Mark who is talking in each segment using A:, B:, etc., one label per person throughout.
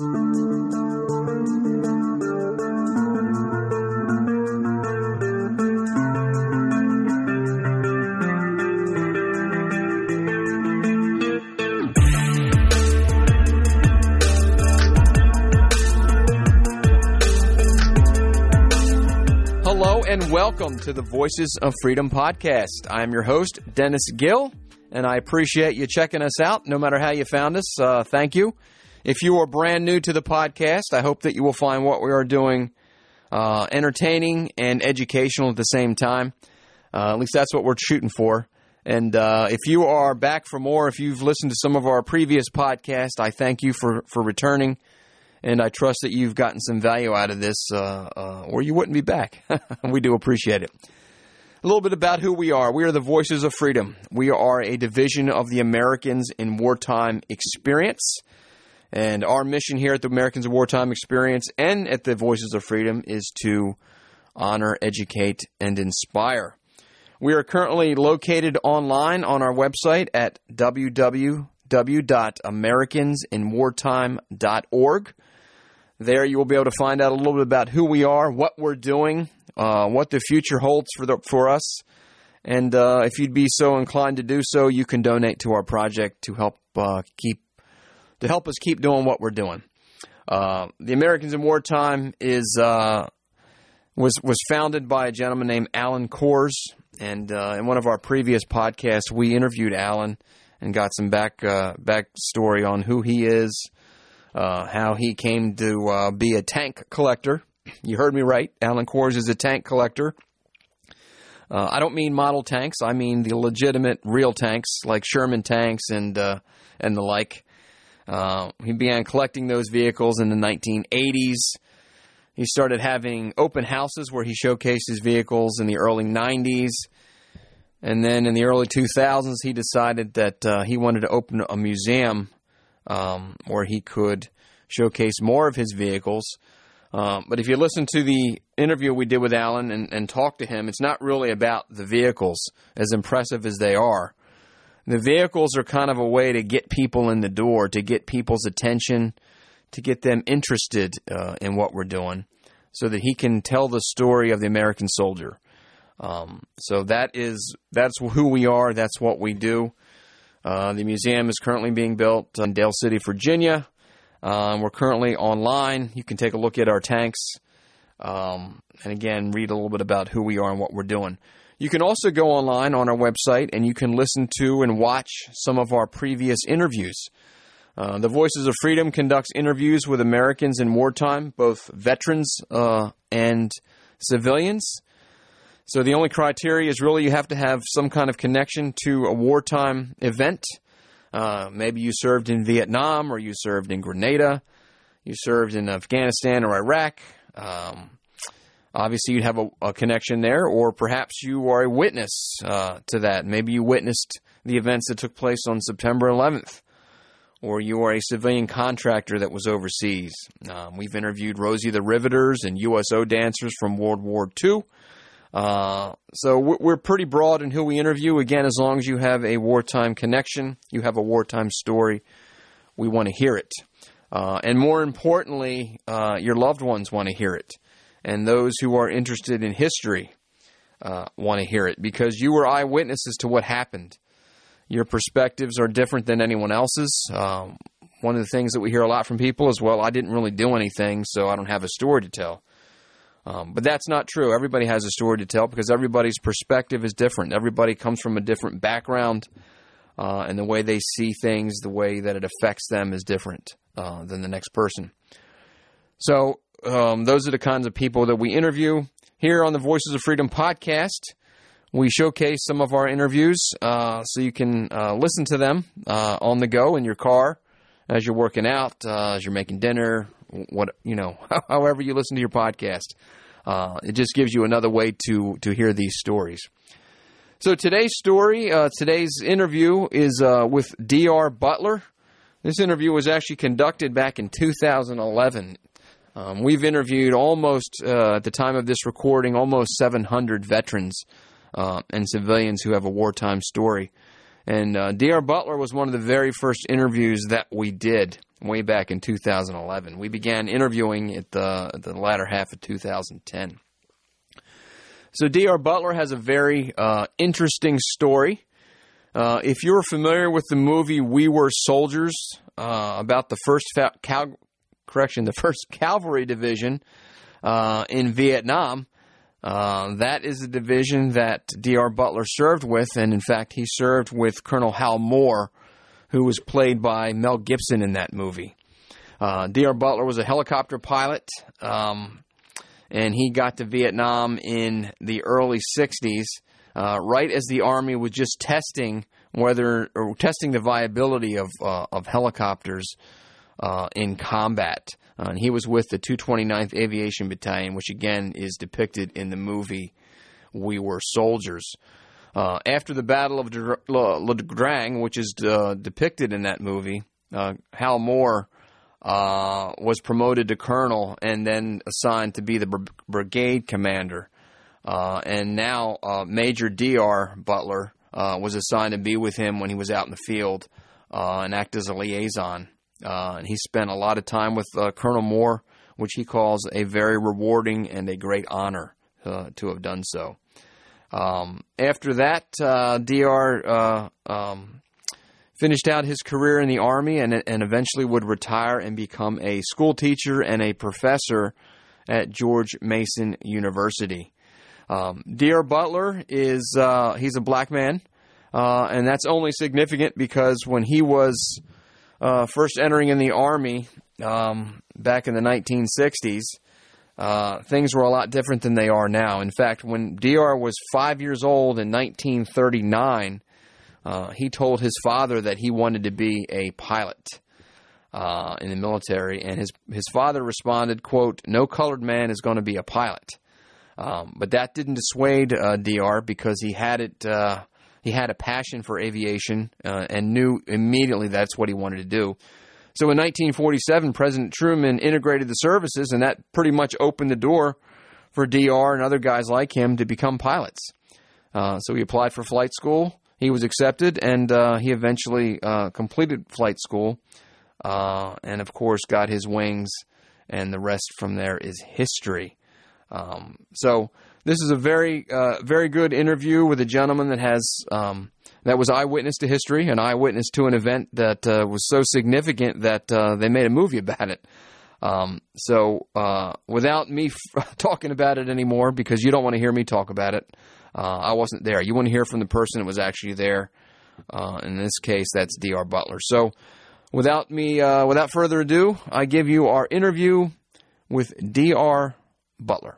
A: Hello and welcome to the Voices of Freedom podcast. I'm your host, Dennis Gill, and I appreciate you checking us out no matter how you found us. Uh, thank you. If you are brand new to the podcast, I hope that you will find what we are doing uh, entertaining and educational at the same time. Uh, at least that's what we're shooting for. And uh, if you are back for more, if you've listened to some of our previous podcasts, I thank you for, for returning. And I trust that you've gotten some value out of this, uh, uh, or you wouldn't be back. we do appreciate it. A little bit about who we are. We are the Voices of Freedom. We are a division of the Americans in Wartime Experience. And our mission here at the Americans in Wartime Experience and at the Voices of Freedom is to honor, educate, and inspire. We are currently located online on our website at www.americansinwartime.org. There you will be able to find out a little bit about who we are, what we're doing, uh, what the future holds for, the, for us. And uh, if you'd be so inclined to do so, you can donate to our project to help uh, keep to help us keep doing what we're doing. Uh, the Americans in Wartime is uh, was was founded by a gentleman named Allan Cors, and uh, in one of our previous podcasts, we interviewed Allan and got some back uh, backstory on who he is, uh, how he came to uh, be a tank collector. You heard me right. Allan Cors is a tank collector. Uh, I don't mean model tanks. I mean the legitimate, real tanks like Sherman tanks and and the like. Uh, he began collecting those vehicles in the 1980s. He started having open houses where he showcased his vehicles in the early 90s. And then in the early 2000s, he decided that uh, he wanted to open a museum um, where he could showcase more of his vehicles. Um, but if you listen to the interview we did with Allan and, and talk to him, it's not really about the vehicles, as impressive as they are. The vehicles are kind of a way to get people in the door, to get people's attention, to get them interested uh, in what we're doing, so that he can tell the story of the American soldier. Um, so that is that's who we are. That's what we do. Uh, the museum is currently being built in Dale City, Virginia. Um, we're currently online. You can take a look at our tanks, um, and again, read a little bit about who we are and what we're doing. You can also go online on our website and you can listen to and watch some of our previous interviews. Uh, the Voices of Freedom conducts interviews with Americans in wartime, both veterans uh, and civilians. So the only criteria is really you have to have some kind of connection to a wartime event. Uh, maybe you served in Vietnam or you served in Grenada, you served in Afghanistan or Iraq. Um, obviously, you'd have a, a, connection there, or perhaps you are a witness uh, to that. Maybe you witnessed the events that took place on September 11th, or you are a civilian contractor that was overseas. Um, we've interviewed Rosie the Riveters and USO dancers from World War II. Uh, so we're pretty broad in who we interview. Again, as long as you have a wartime connection, you have a wartime story, we want to hear it. Uh, and more importantly, uh, your loved ones want to hear it. And those who are interested in history uh, want to hear it because you were eyewitnesses to what happened. Your perspectives are different than anyone else's. Um, one of the things that we hear a lot from people is, well, I didn't really do anything, so I don't have a story to tell. Um, but that's not true. Everybody has a story to tell because everybody's perspective is different. Everybody comes from a different background, uh, and the way they see things, the way that it affects them, is different uh, than the next person. So, um, those are the kinds of people that we interview here on the Voices of Freedom podcast. We showcase some of our interviews uh, so you can uh, listen to them uh, on the go in your car as you're working out, uh, as you're making dinner, what you know, however you listen to your podcast. Uh, it just gives you another way to to hear these stories. So today's story, uh, today's interview is with D.R. Butler. This interview was actually conducted back in 2011. Um, we've interviewed almost, uh, at the time of this recording, almost 700 veterans uh, and civilians who have a wartime story. And uh, D.R. Butler was one of the very first interviews that we did way back in 2011. We began interviewing at the, the latter half of 2010. So D.R. Butler has a very uh, interesting story. Uh, if you're familiar with the movie We Were Soldiers, uh, about the first cal- correction, the first Cavalry Division uh, in Vietnam, uh, that is the division that D.R. Butler served with, and in fact, he served with Colonel Hal Moore, who was played by Mel Gibson in that movie. Uh, D.R. Butler was a helicopter pilot, um, and he got to Vietnam in the early 60s, uh, right as the Army was just testing whether, or testing the viability of, uh, of helicopters uh, in combat. Uh, and he was with the 229th Aviation Battalion, which again is depicted in the movie We Were Soldiers. Uh, after the Battle of Ia Drang, which is uh, depicted in that movie, uh, Hal Moore uh, was promoted to colonel and then assigned to be the br- brigade commander. And now Major D.R. Butler was assigned to be with him when he was out in the field and act as a liaison. Uh, and he spent a lot of time with uh, Colonel Moore, which he calls a very rewarding and a great honor uh, to have done so. Um, after that, uh, D.R. Uh, um, finished out his career in the Army and, and eventually would retire and become a school teacher and a professor at George Mason University. Um, D.R. Butler is uh, he's a black man, and that's only significant because when he was uh, first entering in the Army um, back in the 1960s, uh, things were a lot different than they are now. In fact, when DR was five years old in 1939, uh, he told his father that he wanted to be a pilot uh, in the military, and his his father responded, "quote No colored man is going to be a pilot." Um, but that didn't dissuade uh, D.R. because he had it uh, he had a passion for aviation uh, and knew immediately that's what he wanted to do. So in 1947, President Truman integrated the services, and that pretty much opened the door for DR and other guys like him to become pilots. Uh, so he applied for flight school. He was accepted, and uh, he eventually uh, completed flight school, uh, and of course got his wings. And the rest from there is history. Um, so this is a very, uh, very good interview with a gentleman that has um, that was eyewitness to history, an eyewitness to an event that uh, was so significant that uh, they made a movie about it. Um, so, uh, without me f- talking about it anymore, because you don't want to hear me talk about it, uh, I wasn't there. You want to hear from the person that was actually there. Uh, in this case, that's D.R. Butler. So, without me, without further ado, I give you our interview with D.R. Butler.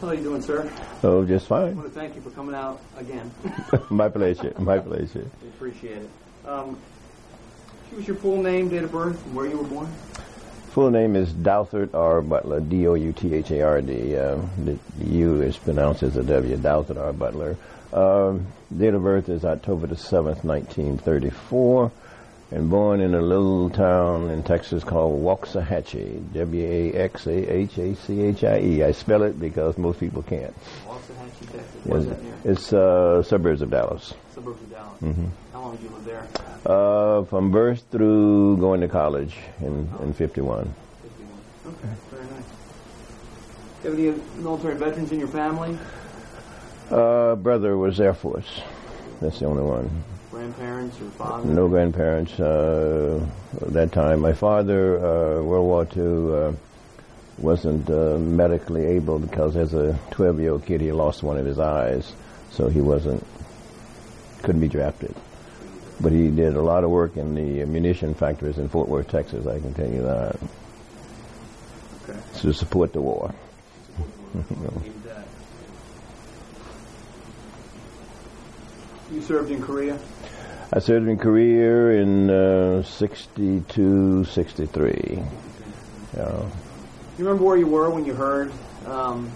A: How are you doing, sir?
B: Oh, just fine.
A: I want to thank you for coming out again.
B: My pleasure. My pleasure.
A: We appreciate it. Um, give us your full name, date of birth, and where you were born.
B: Full name is Douthard R. Butler, D O U T H A R D. Uh, the U is pronounced as a W, Douthard R. Butler. Um, date of birth is October the 7th, 1934 and born in a little town in Texas called Waxahachie, W-A-X-A-H-A-C-H-I-E. I spell it because most people can't.
A: Waxahachie, Texas. What's that near?
B: It's uh, suburbs of Dallas.
A: Suburbs of Dallas.
B: Mm-hmm.
A: How long did you live there?
B: Uh, from birth through going to college in, oh. in 51.
A: 51. Okay, very nice. Do you have any military veterans in your family?
B: Uh, brother was Air Force. That's the only one
A: grandparents or father?
B: No grandparents uh, at that time. My father, uh, World War II, uh, wasn't uh, medically able because as a 12-year-old kid he lost one of his eyes, so he wasn't couldn't be drafted. But he did a lot of work in the munition factories in Fort Worth, Texas. I can tell you that.
A: Okay.
B: To support the war.
A: You served in Korea?
B: I served in Korea in uh, 62, 63.
A: Yeah. You remember where you were when you heard um,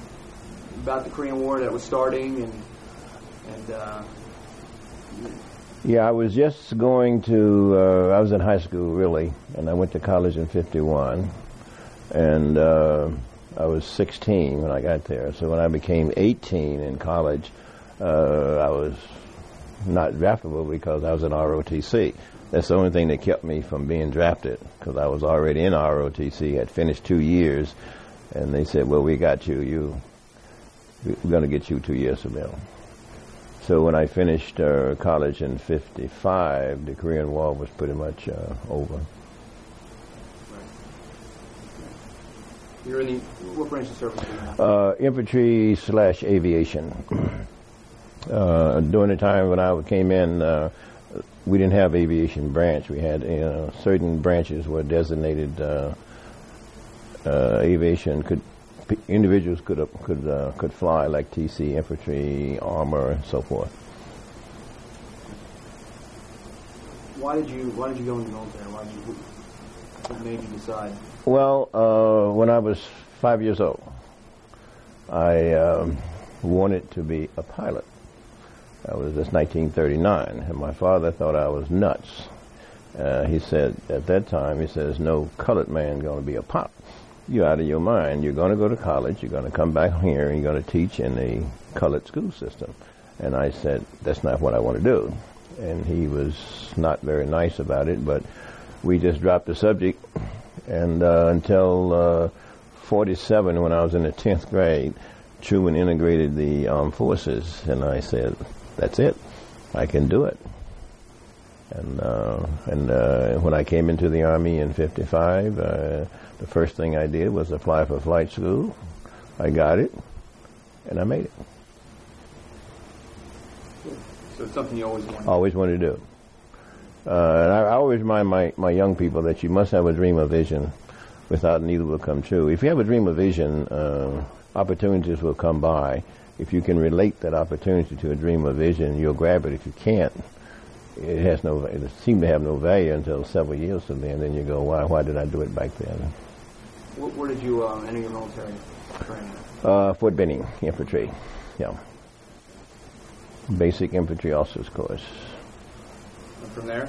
A: about the Korean War that was starting and and uh,
B: yeah, I was just going to. Uh, I was in high school really, and I went to college in '51, and uh, I was 16 when I got there. So when I became 18 in college, uh, I was not draftable because I was in ROTC. That's the only thing that kept me from being drafted because I was already in ROTC. Had finished two years, and they said, "Well, we got you. You, we're going to get you two years from now." So when I finished uh, college in '55, the Korean War was pretty much uh, over.
A: You're in the what branch of service?
B: Uh, infantry slash aviation. uh, during the time when I came in, uh, we didn't have aviation branch. We had you know, certain branches were designated uh, uh, aviation. Could individuals could uh, could uh, could fly like TC infantry, armor, and so forth.
A: Why did you Why did you go into the military? Why did you What made you decide?
B: Well, uh, when I was five years old, I um, wanted to be a pilot. That was just 1939, and my father thought I was nuts. Uh, he said at that time, he says, "No colored man going to be a pop. You're out of your mind. You're going to go to college. You're going to come back here, and you're going to teach in the colored school system." And I said, "That's not what I want to do." And he was not very nice about it, but we just dropped the subject and uh, until uh, 47, when I was in the 10th grade, Truman integrated the armed forces, and I said, "That's it, I can do it." And uh, and uh, when I came into the army in '55, uh, the first thing I did was apply for flight school. I got it, and I made it.
A: So it's something you always wanted.
B: Always wanted to do. Uh, and I, I always remind my, my young people that you must have a dream or vision. Without neither will come true. If you have a dream or vision, uh, opportunities will come by. If you can relate that opportunity to a dream or vision, you'll grab it. If you can't, it has no. It seemed to have no value until several years from then. Then you go, why? Why did I do it back then?
A: Where, where did you um, enter your military training?
B: Uh, Fort Benning Infantry. Yeah. Basic infantry officers course.
A: And from there,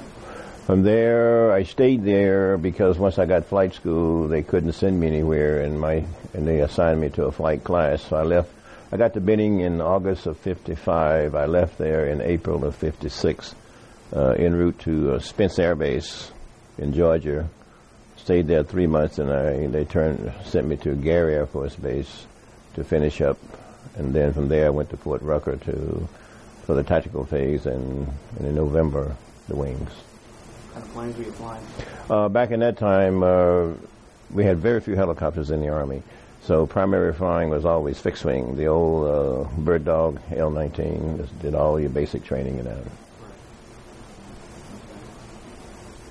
B: From there, I stayed there because once I got flight school, they couldn't send me anywhere, and my and they assigned me to a flight class. So I left. I got to Benning in August of '55. I left there in April of '56, uh, en route to uh, Spence Air Base in Georgia. Stayed there three months, and I, they turned sent me to Gary Air Force Base to finish up, and then from there I went to Fort Rucker to for the tactical phase, and, and in November the wings.
A: what kind of planes were you flying?
B: Uh, back in that time, uh, we had very few helicopters in the Army. So primary flying was always fixed wing. The old uh, Bird Dog L-19 just did all your basic training in that.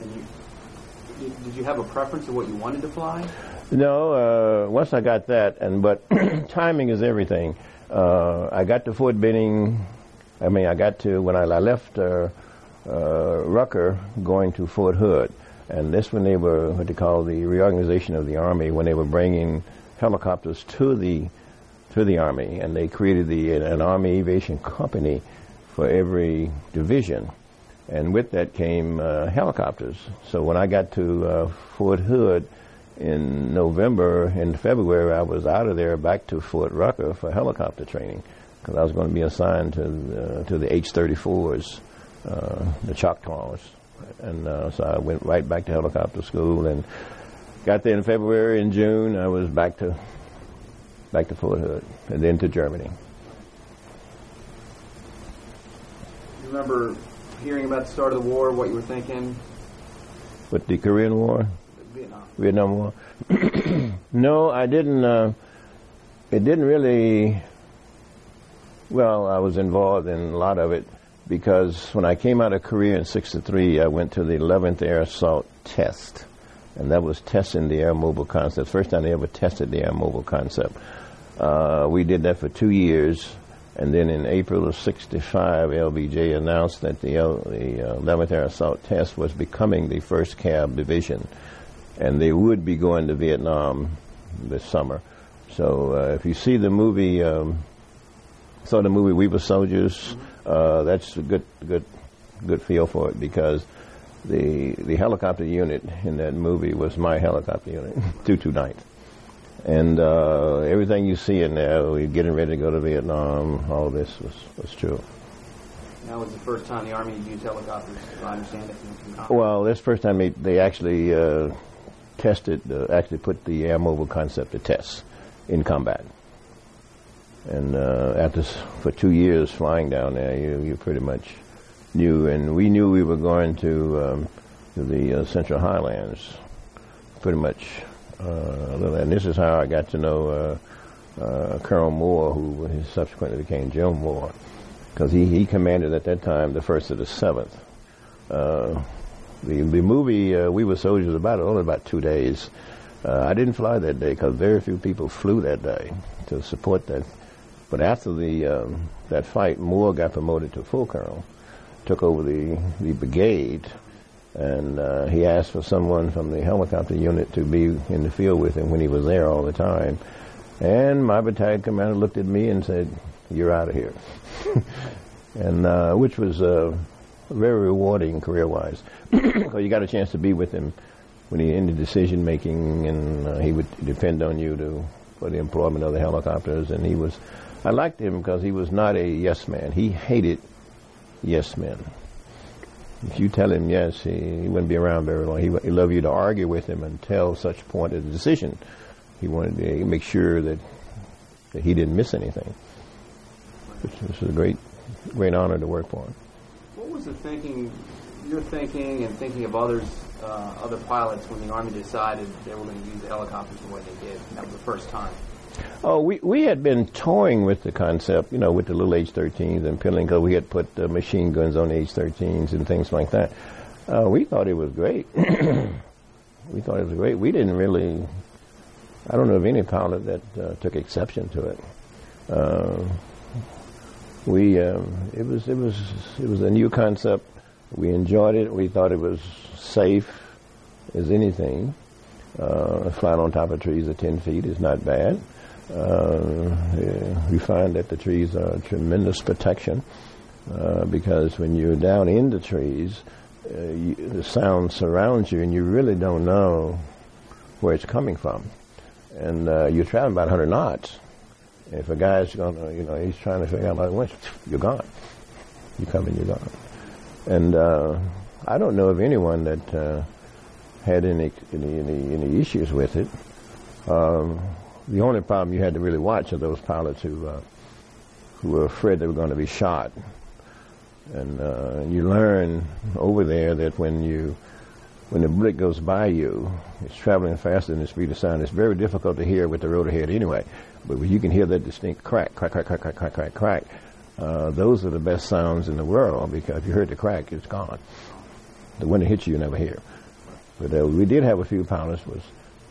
A: You, did, did you have a preference of what you wanted to fly?
B: No, uh, once I got that, and but timing is everything. Uh, I got to Fort Benning. I mean, I got to when I, I left uh, uh, Rucker going to Fort Hood, and this when they were what they call the reorganization of the Army when they were bringing helicopters to the to the Army, and they created the an Army Aviation Company for every division, and with that came uh, helicopters. So when I got to uh, Fort Hood in November and February, I was out of there back to Fort Rucker for helicopter training because I was going to be assigned to uh, to the H-34s, uh, the Choctaws, and uh, so I went right back to helicopter school and got there in February. In June, I was back to back to Fort Hood and then to Germany.
A: You remember hearing about the start of the war, what you were thinking?
B: With the Korean War,
A: Vietnam.
B: Vietnam War. no, I didn't. Uh, it didn't really. Well, I was involved in a lot of it because when I came out of Korea in '63, I went to the 11th Air Assault Test, and that was testing the air mobile concept. First time they ever tested the air mobile concept. Uh, we did that for two years, and then in April of '65, LBJ announced that the, L, the uh, 11th Air Assault Test was becoming the first Cav division and they would be going to Vietnam this summer. So uh, if you see the movie, um, saw the movie We Were Soldiers, uh, that's a good, good, good feel for it because the the helicopter unit in that movie was my helicopter unit, two two nine, And uh, everything you see in there, we're getting ready to go to Vietnam, all this was, was true.
A: That was the first time the Army used helicopters, I understand it.
B: Well, this first time they, they actually uh, tested, uh, actually put the air mobile concept to test in combat. And uh, after for two years flying down there, you, you pretty much knew, and we knew we were going to, um, to the uh, Central Highlands, pretty much. Uh, and this is how I got to know uh, uh, Colonel Moore, who subsequently became Joe Moore, because he, he commanded at that time the first of the seventh. Uh, the the movie We Were Soldiers about it only about two days. I didn't fly that day because very few people flew that day to support that but after the um, that fight, Moore got promoted to full colonel, took over the the brigade, and uh, he asked for someone from the helicopter unit to be in the field with him when he was there all the time. And my battalion commander looked at me and said, "You're out of here," and uh, which was uh, very rewarding career-wise because you got a chance to be with him when he the decision making, and uh, he would depend on you to for the employment of the helicopters, and he was I liked him because he was not a yes man. He hated yes men. If you tell him yes, he, he wouldn't be around very long. He, he loved you to argue with him until such point of the decision. He wanted to make sure that that he didn't miss anything. This is a great, great honor to work for him.
A: What was the thinking, your thinking, and thinking of others, uh, other pilots when the Army decided they were going to use the helicopters the way they did? That was the first time.
B: Oh, we we had been toying with the concept, you know, with the little H-13s and Pendleton, because we had put uh, machine guns on the H-13s and things like that. Uh, we thought it was great. we thought it was great. We didn't really. I don't know of any pilot that uh, took exception to it. Uh, we um, it was it was it was a new concept. We enjoyed it. We thought it was safe as anything. Uh, flying on top of trees at 10 feet is not bad. Uh, we find that the trees are a tremendous protection uh, because when you're down in the trees, uh, you, the sound surrounds you and you really don't know where it's coming from. And you're traveling about 100 knots. If a guy's going to, you know, he's trying to figure out my winch, you're gone. You come and you're gone. And uh, I don't know of anyone that uh, had any, any, any, any issues with it. Um, the only problem you had to really watch are those pilots who uh, who were afraid they were going to be shot. And uh, you learn over there that when you when the bullet goes by you, it's traveling faster than the speed of sound. It's very difficult to hear with the rotor head anyway, but you can hear that distinct crack, crack, crack, crack, crack, crack, crack, crack. Uh, those are the best sounds in the world because if you heard the crack, it's gone. The one that hits you, you never hear. But uh, we did have a few pilots was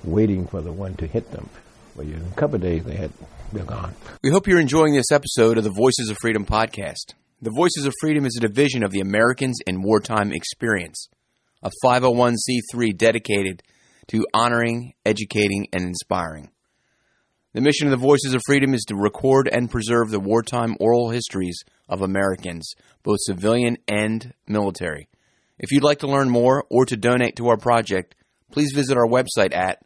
B: waiting for the one to hit them. Well, a couple of days they had they're gone.
A: We hope you're enjoying this episode of the Voices of Freedom podcast. The Voices of Freedom is a division of the Americans in Wartime Experience, a 501c3 dedicated to honoring, educating, and inspiring. The mission of the Voices of Freedom is to record and preserve the wartime oral histories of Americans, both civilian and military. If you'd like to learn more or to donate to our project, please visit our website at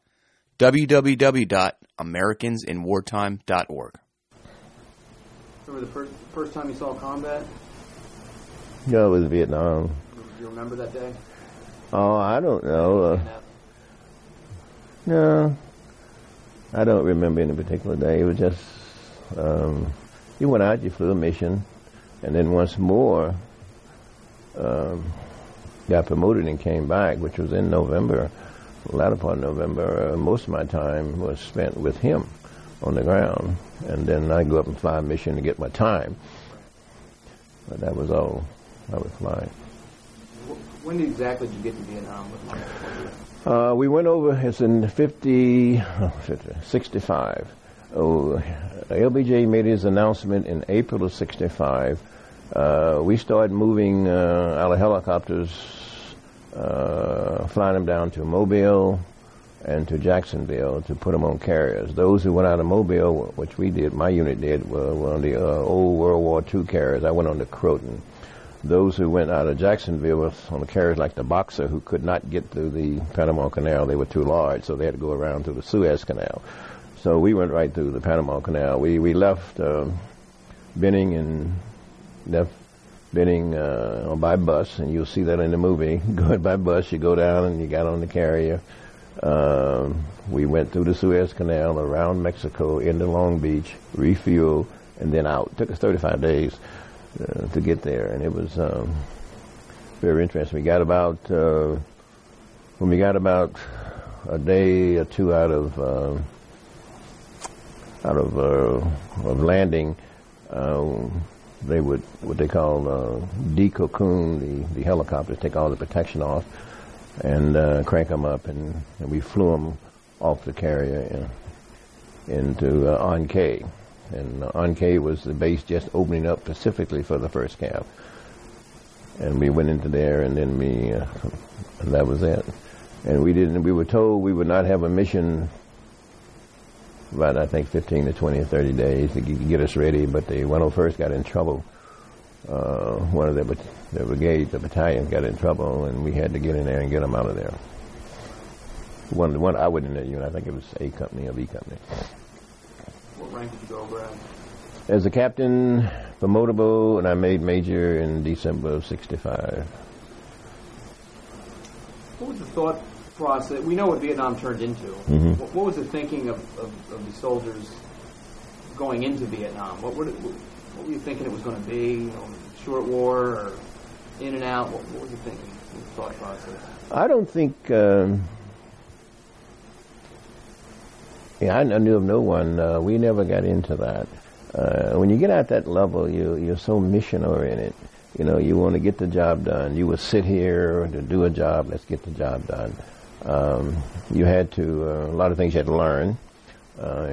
A: www.americansinwartime.org. Remember the first first time you saw combat?
B: No, it was Vietnam.
A: Do you remember that day?
B: Oh, I don't know. Uh, no, I don't remember any particular day. It was just um, you went out, you flew a mission, and then once more um, got promoted and came back, which was in November the latter part of November, uh, most of my time was spent with him on the ground. And then I go up and fly a mission to get my time. But that was all I was flying.
A: When exactly did you get to Vietnam?
B: Uh, we went over, it's in 50, 50 65. Oh, LBJ made his announcement in April of 65. Uh, we started moving uh, out of helicopters uh, flying them down to Mobile and to Jacksonville to put them on carriers. Those who went out of Mobile, which we did, my unit did, were, were on the uh, old World War II carriers. I went on the Croatan. Those who went out of Jacksonville were on the carriers like the Boxer, who could not get through the Panama Canal. They were too large, so they had to go around through the Suez Canal. So we went right through the Panama Canal. We we left uh, Benning and left Benning uh, by bus, and you'll see that in the movie. Going by bus, you go down and you got on the carrier. Um, we went through the Suez Canal, around Mexico, into Long Beach, refuel, and then out. It took us 35 days uh, to get there, and it was um, very interesting. We got about uh, when we got about a day or two out of uh, out of uh, of landing. Uh, they would what they call uh, decocoon the the helicopters, take all the protection off, and uh, crank them up, and, and we flew them off the carrier in, into uh. And uh, was the base just opening up specifically for the first Cav. And we went into there, and then we, uh, and that was it. And we didn't. We were told we would not have a mission about I think 15 to 20 or 30 days to get us ready. But the 101st got in trouble. Uh, one of the, the brigade, the battalion got in trouble, and we had to get in there and get them out of there. One, one I wasn't in that unit. I think it was A company or B company.
A: What rank did you go over at?
B: As a captain, promotable, and I made major in December of '65.
A: What was the thought process? We know what Vietnam turned into.
B: Mhm.
A: What, what was the thinking of, of, of the soldiers going into Vietnam? What, were what were you thinking it was going to be? You know, short war or in and out? What, what was the thinking, thought process?
B: I don't think. Um, yeah, I, I knew of no one. Uh, we never got into that. Uh, when you get at that level, you you're so mission oriented. You know, you want to get the job done. You would sit here to do a job. Let's get the job done. Um, you had to uh, a lot of things you had to learn. Uh,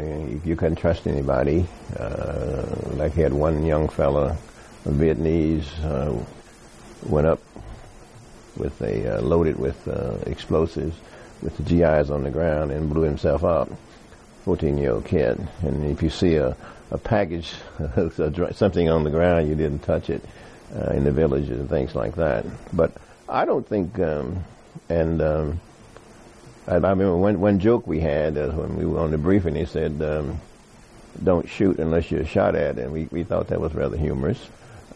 B: you, couldn't trust anybody. Uh, like he had one young fella, a Vietnamese, uh, went up with a uh, loaded with uh, explosives with the GIs on the ground and blew himself up. 14 year old kid. And if you see a, a package, something on the ground, you didn't touch it in the villages and things like that. But I don't think, um, and um, I, I remember one, one joke we had uh, when we were on the briefing, he said, um, don't shoot unless you're shot at. And we, we thought that was rather humorous.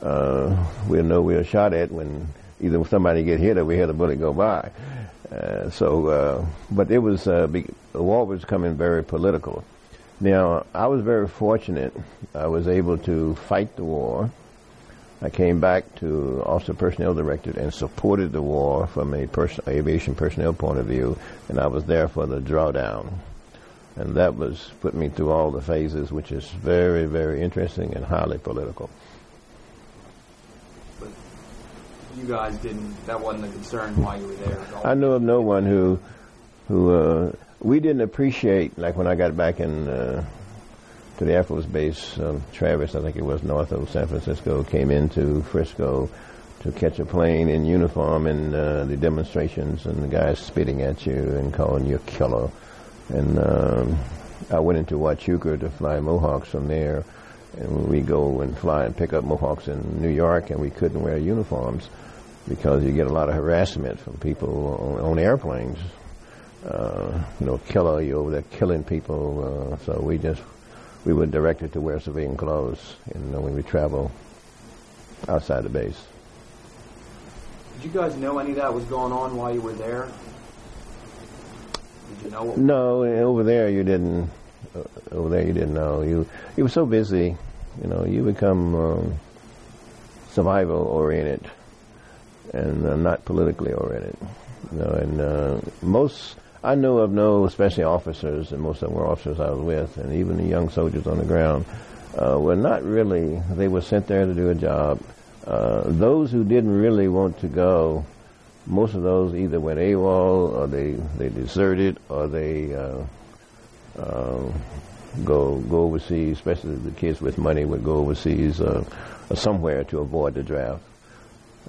B: Uh, we'll know we're shot at when either somebody get hit or we had a bullet go by. Uh, so, uh, but it was uh, be- the war was coming very political. Now, I was very fortunate. I was able to fight the war. I came back to Officer Personnel Director and supported the war from a pers- aviation personnel point of view, and I was there for the drawdown. And that was put me through all the phases, which is very, very interesting and highly political.
A: But you guys didn't. That wasn't a concern while you were there. at all.
B: I know of no one who, who uh, we didn't appreciate. Like when I got back in uh, to the Air Force Base, um, Travis, I think it was north of San Francisco, came into Frisco to catch a plane in uniform, and uh, the demonstrations and the guys spitting at you and calling you a killer. And um, I went into Huachuca to fly Mohawks from there. And we go and fly and pick up Mohawks in New York, and we couldn't wear uniforms because you get a lot of harassment from people on, on airplanes. Uh, you know, killer, you over there killing people. Uh, so we just we were directed to wear civilian clothes, you know, when we travel outside the base.
A: Did you guys know any of that was going on while you were there? Did you know what?
B: No, over there you didn't. Uh, over there you didn't know. You you were so busy. You know, you become um, survival oriented and uh, not politically oriented. You know, and uh, most I know of no, especially officers, and most of them were officers I was with, and even the young soldiers on the ground uh, were not really. They were sent there to do a job. Uh, those who didn't really want to go, most of those either went AWOL or they they deserted or they uh, uh, go go overseas. Especially the kids with money would go overseas uh, or somewhere to avoid the draft.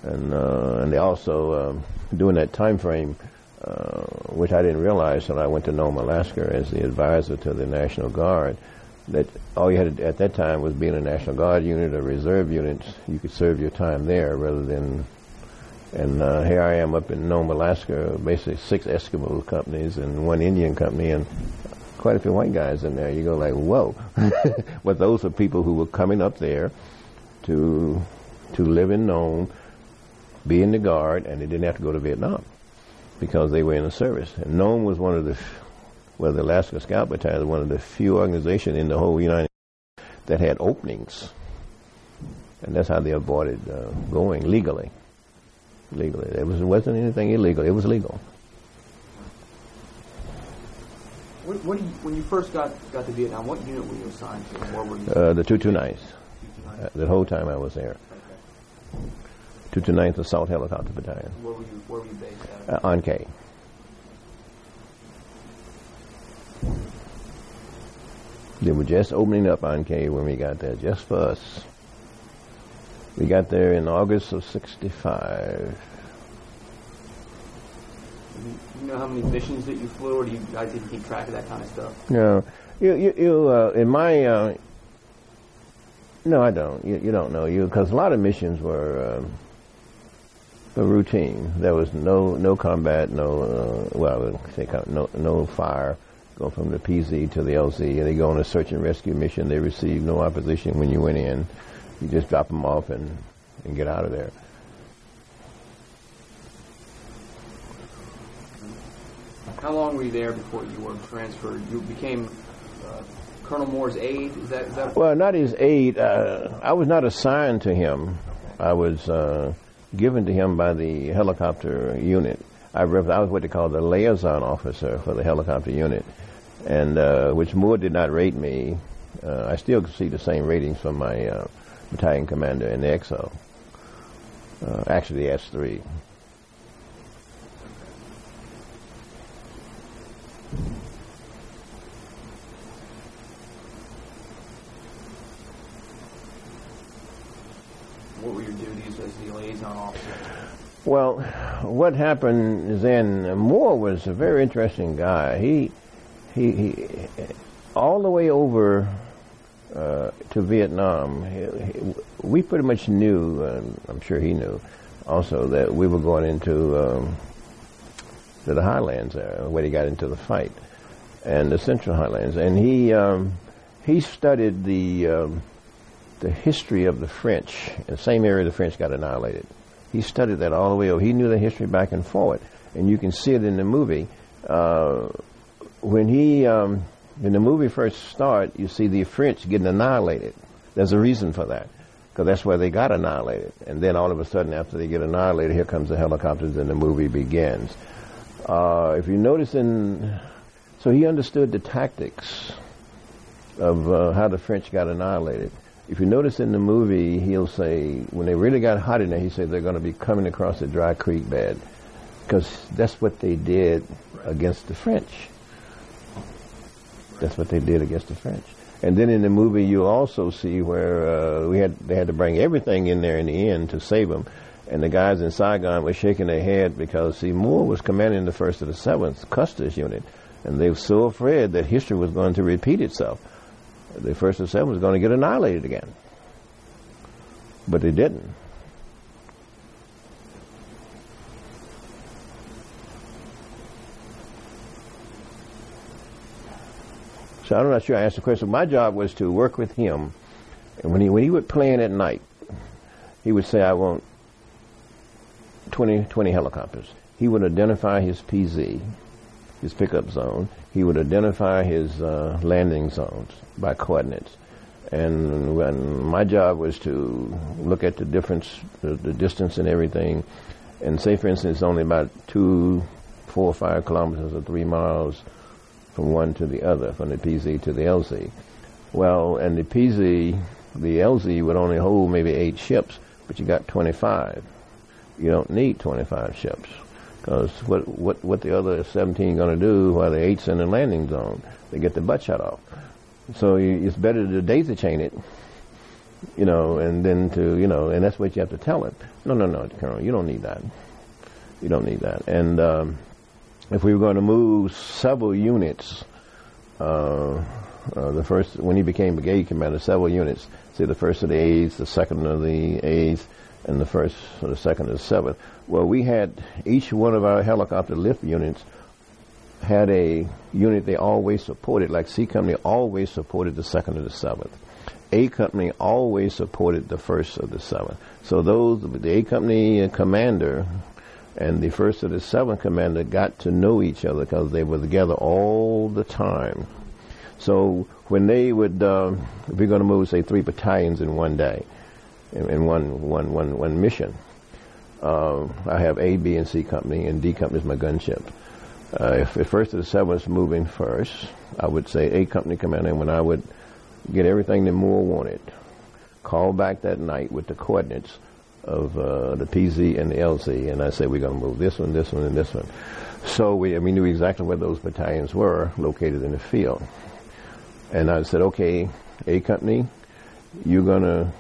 B: And uh, and they also um, during that time frame, uh, which I didn't realize until I went to Nome, Alaska, as the advisor to the National Guard. That all you had to, at that time was being a National Guard unit or reserve unit. You could serve your time there rather than and uh, here I am up in Nome, Alaska, basically six Eskimo companies and one Indian company, and quite a few white guys in there. You go like, whoa! but those are people who were coming up there to to live in Nome, be in the Guard, and they didn't have to go to Vietnam because they were in the service. And Nome was one of the, well, the Alaska Scout Battalion was one of the few organizations in the whole United States that had openings. And that's how they avoided uh, going legally. Legally. It, was, wasn't anything illegal. It was legal.
A: What, what you, when you first got, got to Vietnam, what unit were you assigned to? And where were you?
B: Uh, the 229s. Uh, the whole time I was there. Okay. 229th Assault Helicopter Battalion.
A: Where were you, where were you based at? Uh,
B: An Khe. They were just opening up An Khe when we got there, just for us. We got there in August of 65
A: you know how many missions that you flew, or do you guys even keep track of that kind of stuff?
B: No, you you, you uh, in my uh, no, I don't. You, you don't know you because a lot of missions were um, were routine. There was no no combat, no uh, well, no no fire. Go from the PZ to the LZ. They go on a search and rescue mission. They receive no opposition when you went in. You just drop them off and and get out of there.
A: How long were you there before you were transferred? You became uh, Colonel Moore's aide. Is that, is that
B: well, not his aide. Uh, I was not assigned to him. I was uh, given to him by the helicopter unit. I, was what they call the liaison officer for the helicopter unit, and uh, which Moore did not rate me. Uh, I still see the same ratings from my uh, battalion commander in the XO. actually, the S3.
A: What were your duties as the liaison officer?
B: Well, what happened then? Moore was a very interesting guy. He, he, he all the way over uh, to Vietnam. He, he, we pretty much knew, and I'm sure he knew, also that we were going into um, to the highlands there, where he got into the fight, and the Central Highlands. And he um, he studied the um, the history of the French, the same area the French got annihilated. He studied that all the way over. He knew the history back and forward, and you can see it in the movie. Uh, when he um, the movie first starts, you see the French getting annihilated. There's a reason for that because that's where they got annihilated. And then all of a sudden, after they get annihilated, here comes the helicopters, and the movie begins. Uh, if you notice in, so he understood the tactics of uh, how the French got annihilated. If you notice in the movie, he'll say when they really got hot in there, he said they're going to be coming across a dry creek bed because that's what they did against the French. That's what they did against the French. And then in the movie, you also see where uh, we had they had to bring everything in there in the end to save them and the guys in Saigon were shaking their head because, see, Moore was commanding the 1st of the 7th Custer's unit, and they were so afraid that history was going to repeat itself. The 1st Assembly was going to get annihilated again. But they didn't. So I'm not sure I asked the question. My job was to work with him, and when he when he would plan at night, he would say, "I want 20, 20 helicopters. He would identify his PZ, his pickup zone. He would identify his uh, landing zones by coordinates. And when my job was to look at the difference, the, the distance and everything, and say, for instance, it's only about two, four or five kilometers or three miles from one to the other, from the PZ to the LZ. Well, and the PZ, the LZ would only hold maybe eight ships, but you got 25 you don't need 25 ships because what what what the other 17 going to do while the eight's in the landing zone? They get the butt shot off. So you, it's better to daisy chain it, you know, and then to you know, and that's what you have to tell it. No, no, no, Colonel, you don't need that. You don't need that. And um, if we were going to move several units, uh, uh, the first when he became brigade commander, several units. Say the first of the A's, the second of the A's, and the first or the second or the seventh. Well, we had each one of our helicopter lift units had a unit they always supported, like C Company always supported the second or the seventh. A Company always supported the first of the seventh. So those, the A Company commander and the first of the seventh commander got to know each other because they were together all the time. So when they would, uh, if we're going to move, say, three battalions in one day, in, in one, one, one, one mission, uh, I have A, B, and C company, and D company is my gunship. Uh, if the first of the seventh was moving first, I would say A company commander, and when I would get everything that Moore wanted, call back that night with the coordinates of uh, the PZ and the LZ, and I say we're going to move this one, this one, and this one. So we, we knew exactly where those battalions were located in the field. And I said, okay, A company, you're going to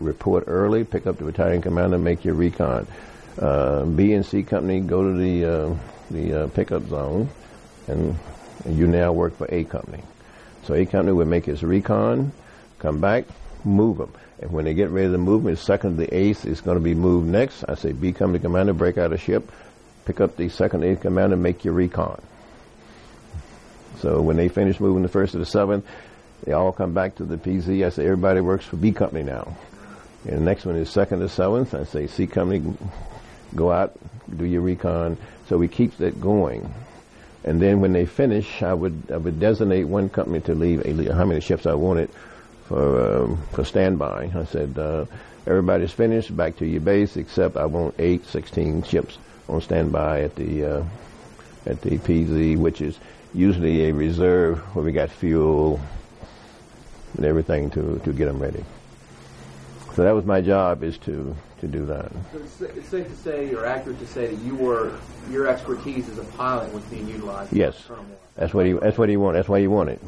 B: report early, pick up the battalion commander, make your recon. Uh, B and C company, go to the uh, the uh, pickup zone, and, you now work for A company. So A company would make his recon, come back, move them. And when they get ready to move the second the eighth is going to be moved next. I say, B company commander, break out a ship, pick up the second eighth commander, make your recon. So when they finish moving the first to the seventh, they all come back to the PZ. I say everybody works for B company now. And the next one is second to seventh. I say C company, go out, do your recon. So we keep that going. And then when they finish, I would I would designate one company to leave how many ships I wanted for um, for standby. I said uh, everybody's finished, back to your base, except I want eight, 16 ships on standby at the uh, at the PZ, which is usually a reserve where we got fuel and everything to, to get them ready. So that was my job is to, to do that.
C: So it's, safe to say, or accurate to say, that you were your expertise as a pilot was being utilized.
B: Yes, that's what he that's what he wanted. That's why he wanted,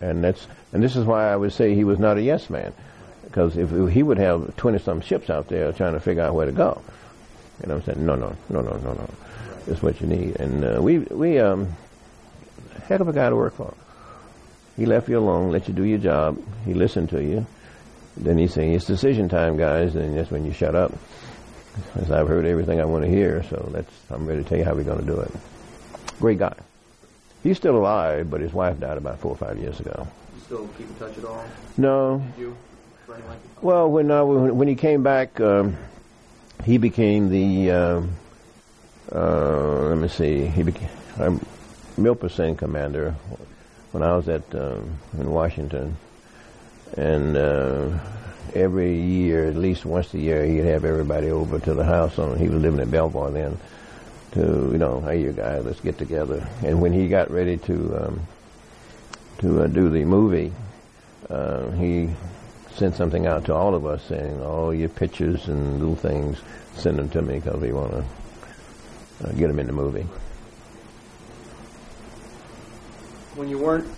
B: and that's and this is why I would say he was not a yes man, because if he would have twenty some ships out there trying to figure out where to go, you know, I'm saying no, no, no, no, no, no, right. it's what you need, and uh, we we um heck of a guy to work for. He left you alone, let you do your job. He listened to you. Then he's saying, it's decision time, guys, and that's when you shut up. As I've heard everything I want to hear, so that's, I'm ready to tell you how we're going to do it. Great guy. He's still alive, but his wife died about four or five years ago.
C: You still keep in touch at all?
B: No.
C: Did you?
B: Well, when uh, when he came back, um, he became the. Uh, uh, let me see. He became. I'm, commander when I was at um, in Washington, and uh, every year, at least once a year, he'd have everybody over to the house. On he was living in Belvoir then. To you know, hey, you guys, let's get together. And when he got ready to um, to uh, do the movie, uh, he sent something out to all of us saying, "All your pictures and little things, send them to me because we want to uh, get them in the movie."
C: When you weren't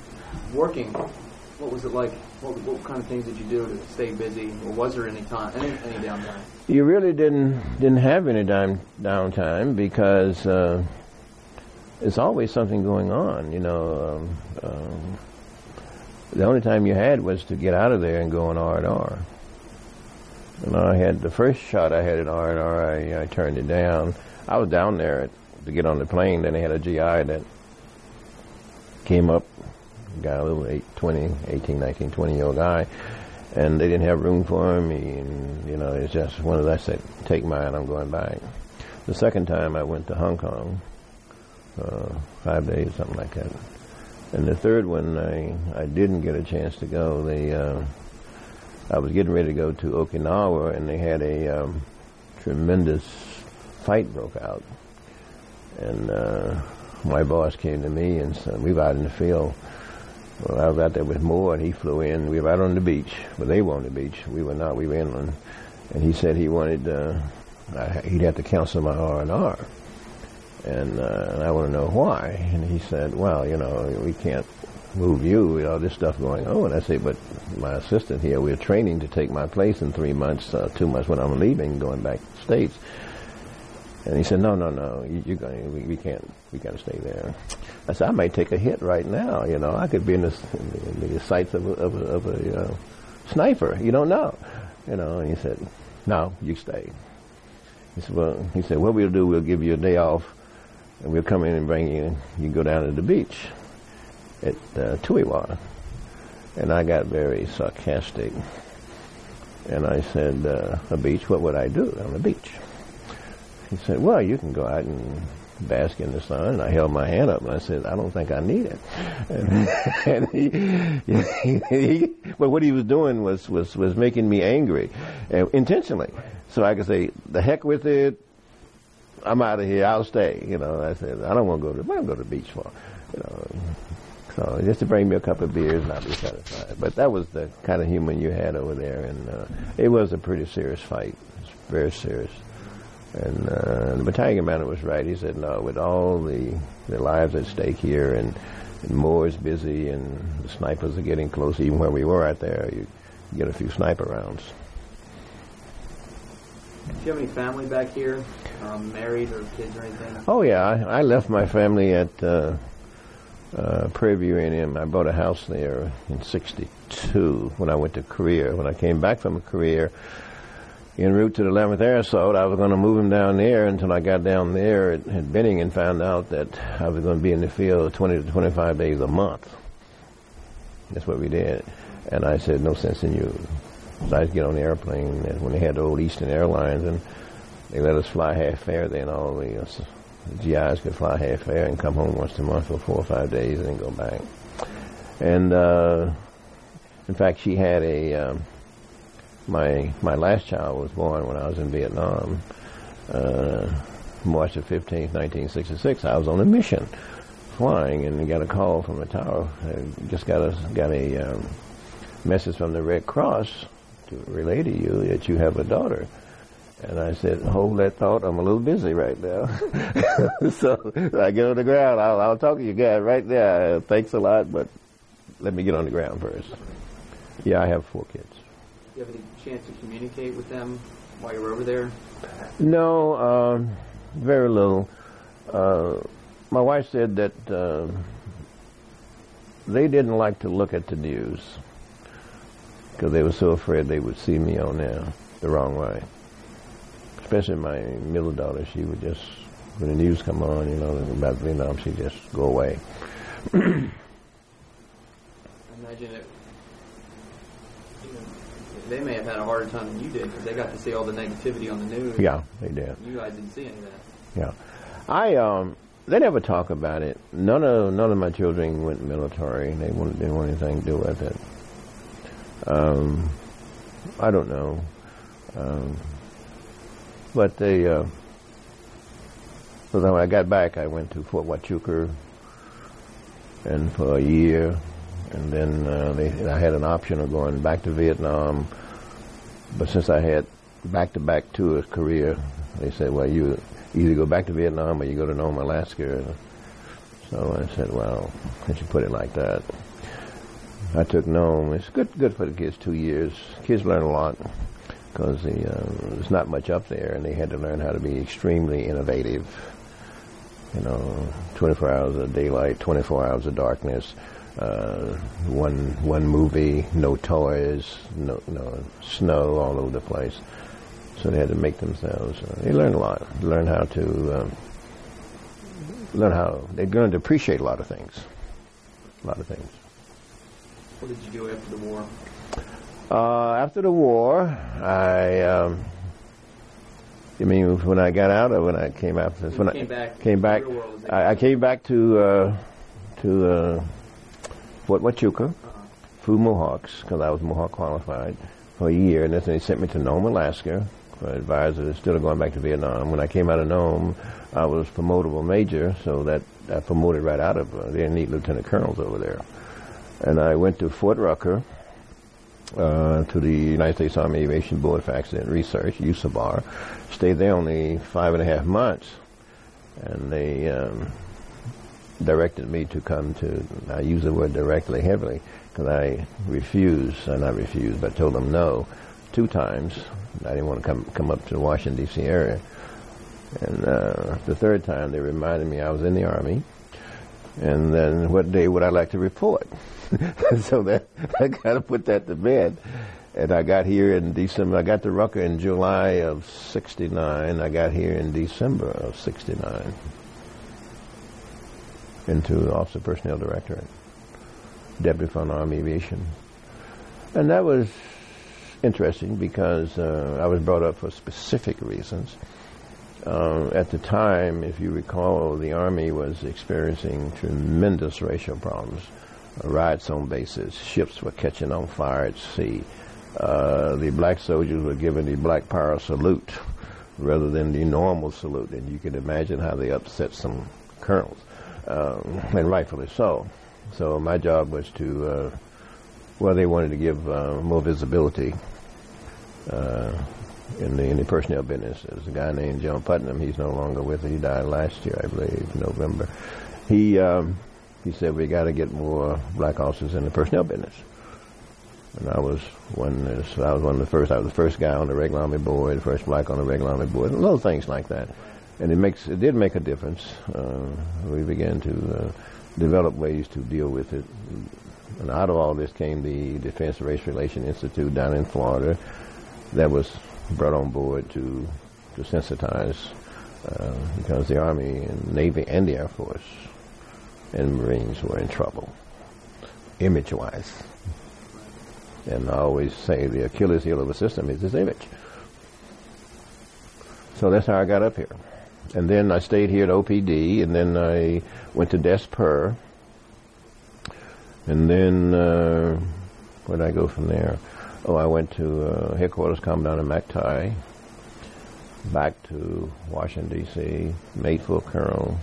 C: working, what was it like? What, what kind of things did you do to stay busy, or was there any time, any, any downtime?
B: You really didn't didn't have any down downtime because uh, there's always something going on. You know, um, um, the only time you had was to get out of there and go on R and R. And I had the first shot I had at R and R, I, I turned it down. I was down there to get on the plane. Then they had a GI that came up, got a little 8, 20, 18, 19, 20 year old guy, and they didn't have room for him. And, you know, it's just one of those that take mine, I'm going back. The second time I went to Hong Kong, uh, five days, something like that. And the third one, I, I didn't get a chance to go. They, uh, I was getting ready to go to Okinawa, and they had a um, tremendous fight broke out. And uh, my boss came to me and said, we were out in the field. Well, I was out there with Moore, and he flew in. We were out on the beach, but they were on the beach. We were not. We were inland. And he said he wanted, uh, I, he'd have to cancel my R&R. And, uh, and I want to know why. And he said, well, you know, we can't move you, you know, this stuff going on. And I say, but my assistant here, we're training to take my place in three months, uh, two months when I'm leaving, going back to the States. And he said, "No, no, no. You, you're going. We, we can't. We got to stay there." I said, "I might take a hit right now. You know, I could be in the, in the, sights of a, of a, of a uh, sniper. You don't know. You know." And he said, "No, you stay." He said, "Well," he said, "What we'll do, we'll give you a day off, and we'll come in and bring you. You go down to the beach at uh, Tuy Hoa." And I got very sarcastic. And I said, uh, a beach, what would I do on the beach? He said, well, you can go out and bask in the sun. And I held my hand up and I said, I don't think I need it. And, and he, he, but what he was doing was, was, was making me angry uh, intentionally. So I could say, the heck with it. I'm out of here. I'll stay. You know, I said, I don't want to go to, to go to the beach for? You know, so just to bring me a couple of beers and I'll be satisfied. But that was the kind of humor you had over there, and uh, it was a pretty serious fight. It was very serious. And uh, the battalion commander was right. He said, no, with all the, the lives at stake here and, and Moore's busy and the snipers are getting close, even where we were out there, you get a few sniper rounds.
C: Do you have any family back here? Um, married or kids or anything?
B: Oh, yeah. I, I left my family at uh, uh, Prairie View A&M. I bought a house there in 62 when I went to Korea. When I came back from Korea, en route to the 11th Air Assault, I was going to move him down there until I got down there at, at Benning and found out that I was going to be in the field 20 to 25 days a month. That's what we did. And I said, no sense in you. So I'd get on the airplane and when they had the old Eastern Airlines and they let us fly half fare then all the, uh, GIs could fly half fare and come home once a month for four or five days and then go back. And uh, in fact, she had a um, my my last child was born when I was in Vietnam, uh, March the fifteenth, nineteen sixty six. I was on a mission, flying, and got a call from the tower. I just got a got a um, message from the Red Cross to relay to you that you have a daughter. And I said, hold that thought. I'm a little busy right now. so I get on the ground. I'll, I'll talk to you guys right there. Thanks a lot, but let me get on the ground first. Yeah, I have four kids.
C: Do you have any chance to communicate with them while you were over there?
B: No, um, very little. Uh, my wife said that uh, they didn't like to look at the news because they were so afraid they would see me on there the wrong way. Especially my middle daughter, she would just, when the news come on, you know, about Vietnam, she'd just go away.
C: I imagine it. They may have had a harder time than you did because they got to see all the negativity on the news.
B: Yeah, they did.
C: You guys didn't see any of that.
B: Yeah, I um, they never talk about it. None of none of my children went military. They didn't want anything to do with it. Um, I don't know, um, but they. Uh, so then when I got back, I went to Fort Huachuca, and for a year, and then uh, they, I had an option of going back to Vietnam. But since I had back-to-back tours Korea, they said, "Well, you either go back to Vietnam or you go to Nome, Alaska." So I said, "Well, I should put it like that." I took Nome. It's good, good for the kids. Two years, kids learn a lot because the, uh, there's not much up there, and they had to learn how to be extremely innovative. You know, 24 hours of daylight, 24 hours of darkness, uh, one one movie, no toys, no no snow all over the place. So they had to make themselves. Uh, they learned a lot. Learn how to um, learn how they learned to appreciate a lot of things. A lot of things.
C: What did you do after the war?
B: Uh, after the war, I. Um, you mean when I got out, or when I came out?
C: When
B: when I
C: came back,
B: came back.
C: the real world was like-
B: I, I came back to uh, to uh, Fort Huachuca, flew Mohawks because I was Mohawk qualified for a year, and then they sent me to Nome, Alaska, for advisor instead of going back to Vietnam. When I came out of Nome, I was promotable major, so that I promoted right out of. Uh, didn't need lieutenant colonels over there, and I went to Fort Rucker. Uh, to the United States Army Aviation Board for Accident Research, USABAR. Stayed there only five and a half months, and they um, directed me to come to. I use the word directly heavily because I refused, and I refused, but told them no two times. I didn't want to come come up to the Washington D.C. area, and uh, the third time they reminded me I was in the army, and then what day would I like to report? so that I kind of put that to bed. And I got here in December. I got to Rucker in July of '69. I got here in December of '69 into Office of Personnel Directorate, Deputy Fund Army Aviation. And that was interesting because uh, I was brought up for specific reasons. Uh, at the time, if you recall, the Army was experiencing tremendous racial problems. Uh, riots on bases, ships were catching on fire at sea. Uh, the black soldiers were given the black power salute rather than the normal salute, and you can imagine how they upset some colonels, um, and rightfully so. So my job was to, uh, well, they wanted to give uh, more visibility uh, in the in the personnel business. There's a guy named John Putnam. He's no longer with us. He died last year, I believe, November. He um, he said we got to get more black officers in the personnel business. And I was one. I was one of the first. I was the first guy on the regular army board, the first black on the regular army board, little things like that. And it makes it did make a difference. Uh, we began to uh, develop ways to deal with it. And out of all this came the Defense Race Relation Institute down in Florida, that was brought on board to to sensitize uh, because the Army and Navy and the Air Force and Marines were in trouble, image-wise. And I always say the Achilles heel of a system is its image. So that's how I got up here. And then I stayed here at OPD, and then I went to DCSPER. And then, uh, where did I go from there? Oh, I went to uh, headquarters, down in McTy, back to Washington, D.C., made full colonel.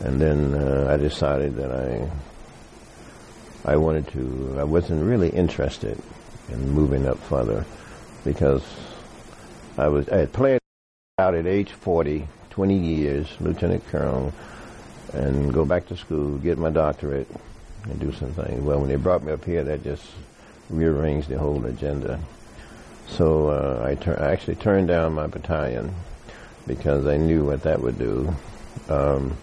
B: And then uh, I decided that I I wanted to, I wasn't really interested in moving up further because I was, I had played out at age 40, 20 years, lieutenant colonel, and go back to school, get my doctorate, and do some things. Well, when they brought me up here, that just rearranged the whole agenda. So uh, I, tur- I actually turned down my battalion because I knew what that would do. Um,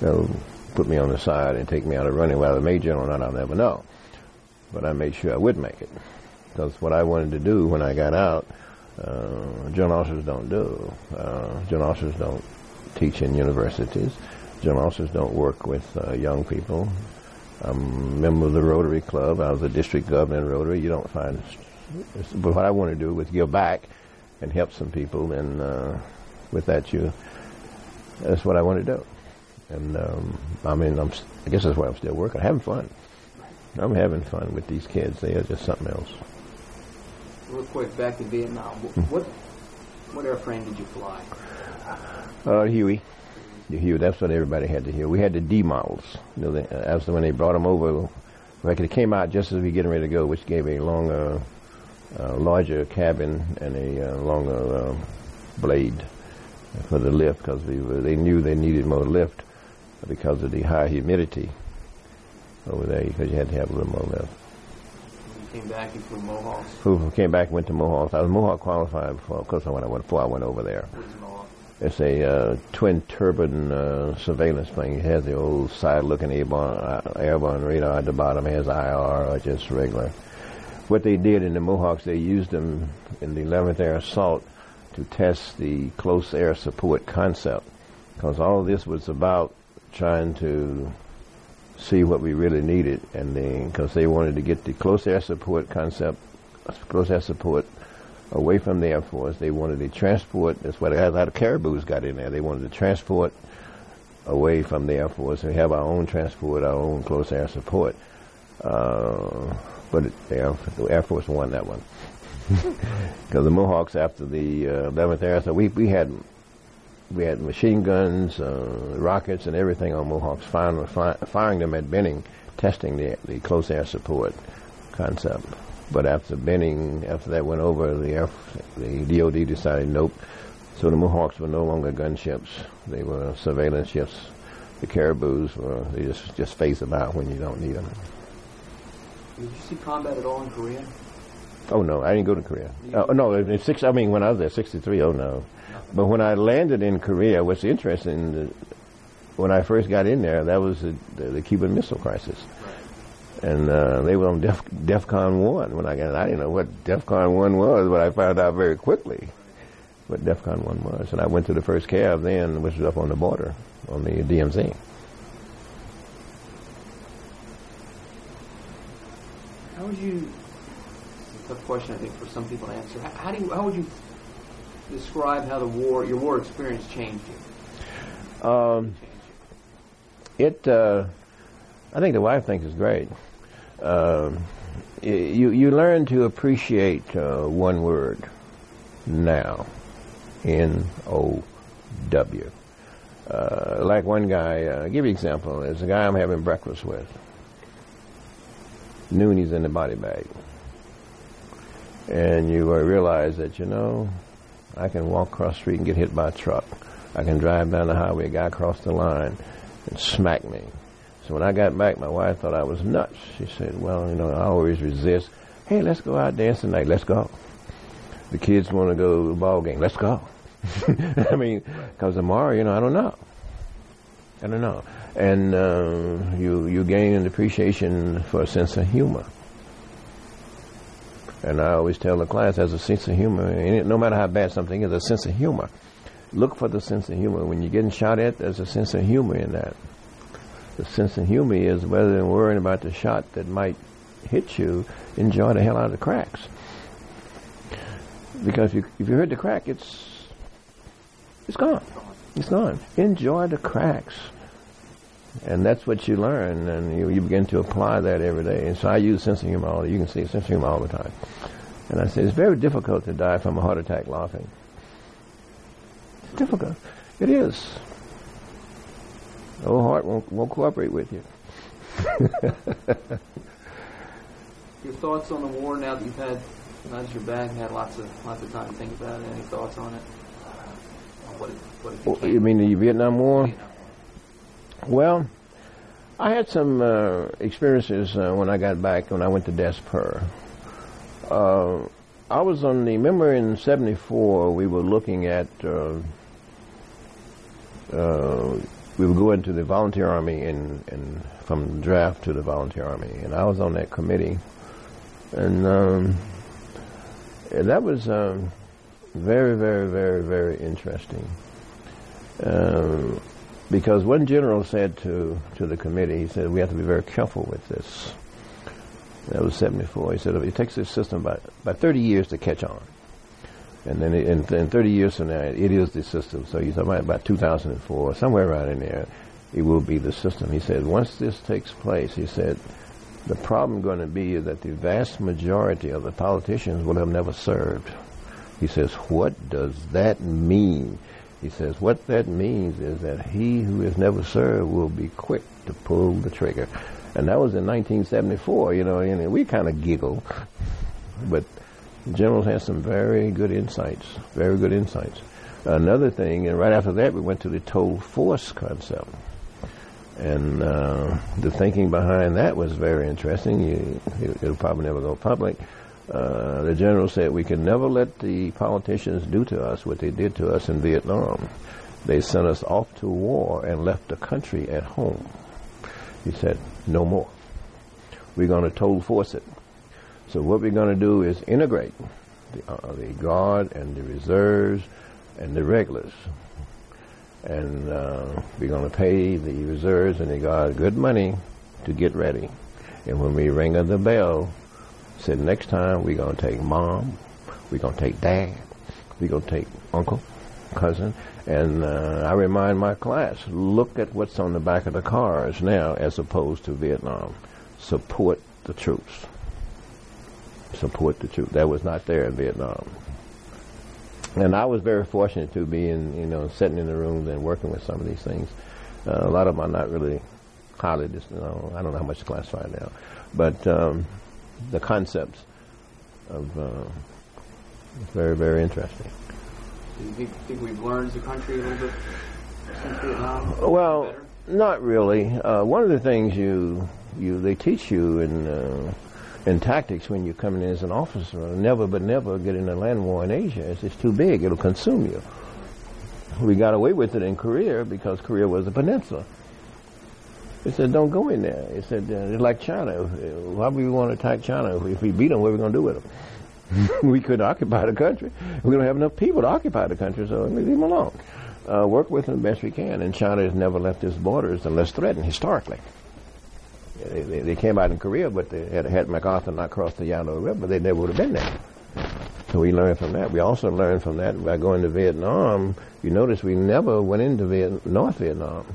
B: they'll put me on the side and take me out of running. Well, the major or not, I'll never know. But I made sure I would make it. Because what I wanted to do when I got out, uh, officers don't do. Uh, general officers don't teach in universities. General officers don't work with uh, young people. I'm a member of the Rotary Club. I was a district governor in Rotary. You don't find, but what I want to do was give back and help some people, and uh, with that, you, that's what I want to do. And um, I mean, I'm, I guess that's why I'm still working. I'm having fun. I'm having fun with these kids. They are just something else.
C: Real quick, back to Vietnam. What what airframe did you fly?
B: Uh, Huey. The Huey. That's what everybody had to hear. We had the D models. You know, they, uh, when they brought them over. Like it came out just as we were getting ready to go, which gave a longer, uh, larger cabin and a uh, longer uh, blade for the lift because they, they knew they needed more lift because of the high humidity over there because you had to have a little more lift.
C: Came back, you flew Mohawks?
B: Who came back, and went to Mohawks. I was Mohawk qualified before, of course, when I went, before I went over there. It's a uh, twin turbine uh, surveillance plane. It has the old side-looking airborne, uh, airborne radar at the bottom. It has IR or just regular. What they did in the Mohawks, they used them in the 11th Air Assault to test the close air support concept, because all this was about trying to see what we really needed, and then because they wanted to get the close air support concept, close air support away from the Air Force. They wanted to transport. That's what a lot of caribous got in there. They wanted to transport away from the Air Force and have our own transport, our own close air support. Uh, but the, Air, the Air Force won that one because the Mohawks after the uh, 11th Air, so we we had we had machine guns, uh, rockets, and everything on Mohawks, firing, firing them at Benning, testing the, the close air support concept. But after Benning, after that went over, the, air, the DoD decided nope. So the Mohawks were no longer gunships; they were surveillance ships. The caribous were they just just face out when you don't need them.
C: Did you see combat at all in Korea?
B: Oh no, I didn't go to Korea. Oh no, in six. I mean, when I was there, sixty-three. Oh no. But when I landed in Korea, what's interesting, when I first got in there, that was the, the, the Cuban Missile Crisis. And uh, they were on Def, DEFCON 1 when I got in. I didn't know what DEFCON 1 was, but I found out very quickly what DEFCON 1 was. And I went to the first CAV then, which was up on the border, on the DMZ.
C: How would you it's tough question, I think, for some people to answer. How, how do you, how would you describe how the war, your war experience changed you?
B: Um, it, uh, I think the wife thinks it's great. Um, you you learn to appreciate uh, one word now, N O W. Uh, like one guy, uh, I'll give you an example. There's a guy I'm having breakfast with. Noon he's in the body bag. And you uh, realize that, you know, I can walk across the street and get hit by a truck. I can drive down the highway, a guy across the line and smack me. So when I got back, my wife thought I was nuts. She said, well, you know, I always resist. Hey, let's go out dancing tonight. Let's go. The kids want to go to the ball game. Let's go. I mean, because tomorrow, you know, I don't know. I don't know. And uh, you you gain an appreciation for a sense of humor. And I always tell the class, there's a sense of humor. And no matter how bad something is, a sense of humor. Look for the sense of humor. When you're getting shot at, there's a sense of humor in that. The sense of humor is rather than worrying about the shot that might hit you, enjoy the hell out of the cracks. Because if you, if you the crack, it's it's gone. It's gone. Enjoy the cracks. And that's what you learn, and you, you begin to apply that every day. And so I use sense of humor all You can see sense of humor all the time. And I say it's very difficult to die from a heart attack laughing. It's difficult. It is. The old heart won't, won't cooperate with you.
C: Your thoughts on the war now that you've had, now that you're back, had lots of lots of time to think about it. Any thoughts on it? Uh, what it, what it
B: oh, you mean the Vietnam War?
C: Vietnam.
B: Well, I had some uh, experiences uh, when I got back when I went to Des Peres. Uh, I was on the, remember in 74 we were looking at, uh, uh, we were going to the volunteer army and, and from draft to the volunteer army. And I was on that committee. And um, that was um, very, very, very, very interesting. Um, because one general said to, to the committee, he said, we have to be very careful with this. That was 74. He said, it takes this system about, about 30 years to catch on. And then in, in 30 years from now, it is the system. So he's talking about, about 2004, somewhere around in there, it will be the system. He said, once this takes place, he said, the problem going to be that the vast majority of the politicians will have never served. He says, what does that mean? He says, what that means is that he who has never served will be quick to pull the trigger. And that was in 1974, you know, and we kind of giggle. But the general has some very good insights, very good insights. Another thing, and right after that, we went to the total force concept. And uh, the thinking behind that was very interesting. You, it'll probably never go public. Uh, the general said we can never let the politicians do to us what they did to us in Vietnam. They sent us off to war and left the country at home. He said, no more. We're going to total force it. So what we're going to do is integrate the, uh, the guard and the reserves and the regulars. And uh, we're going to pay the reserves and the guard good money to get ready. And when we ring the bell, Said next time we're to take mom, we're to take dad, we're to take uncle, cousin, and uh, I remind my class, look at what's on the back of the cars now as opposed to Vietnam. Support the troops. Support the troops. That was not there in Vietnam. And I was very fortunate to be in, you know, sitting in the rooms and working with some of these things. Uh, a lot of them are not really highly, you know, I don't know how much to classify now. But um, the concepts of uh, very very interesting.
C: Do you think, think, we've learned the country a little bit since Vietnam?
B: Well, not really. Uh, one of the things you you they teach you in uh, in tactics when you come in as an officer, never but never get in a land war in Asia. It's, it's too big; it'll consume you. We got away with it in Korea because Korea was a peninsula. He said, don't go in there. He said, it's like China. Why would we want to attack China? If we beat them, what are we going to do with them? we couldn't occupy the country. We don't have enough people to occupy the country, so leave them alone. Uh, work with them the best we can. And China has never left its borders unless threatened historically. They, they, they came out in Korea, but they had had MacArthur not crossed the Yalu River, they never would have been there. So we learned from that. We also learned from that by going to Vietnam. You notice we never went into Viet- North Vietnam,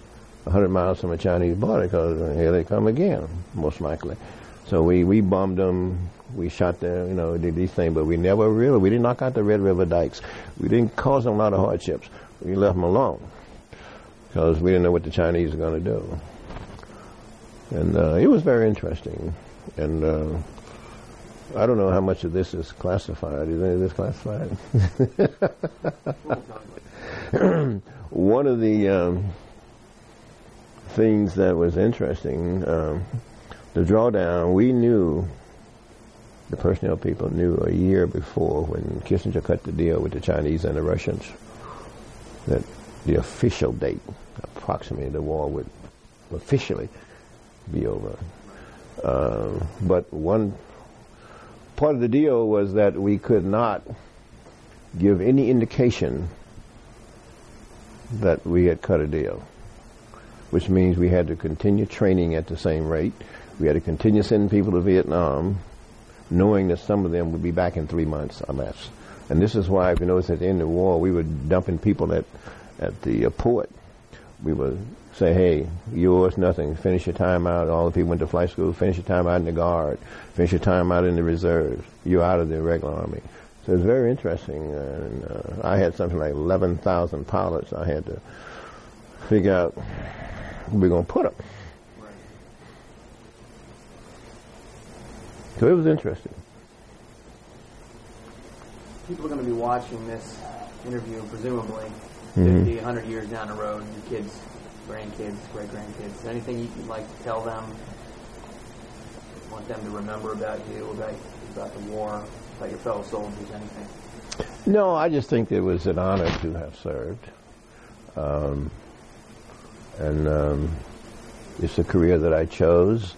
B: 100 miles from a Chinese border, because here they come again, most likely. So we, we bombed them. We shot them, you know, did these things, but we never really, we didn't knock out the Red River dikes. We didn't cause them a lot of hardships. We left them alone because we didn't know what the Chinese were going to do. And uh, it was very interesting. And uh, I don't know how much of this is classified. Is any of this classified? One of the um, things that was interesting, um, the drawdown, we knew, the personnel people knew a year before when Kissinger cut the deal with the Chinese and the Russians that the official date, approximately the war would officially be over. Uh, but one part of the deal was that we could not give any indication that we had cut a deal, which means we had to continue training at the same rate. We had to continue sending people to Vietnam, knowing that some of them would be back in three months or less. And this is why, if you notice, at the end of the war, we were dumping people at at the uh, port. We would say, "Hey, yours, nothing. Finish your time out." All the people went to flight school. Finish your time out in the guard. Finish your time out in the reserves. You're out of the regular army. So it's very interesting. And uh, I had something like 11,000 pilots. I had to figure out we're going to put them. So it was interesting.
C: People are going to be watching this interview, presumably,
B: Mhm.
C: 50, 100 years down the road, your kids, grandkids, great grandkids. Anything you'd like to tell them? Want them to remember about you, about about the war, about your fellow soldiers, anything?
B: No, I just think it was an honor to have served. Um, and um, it's a career that I chose,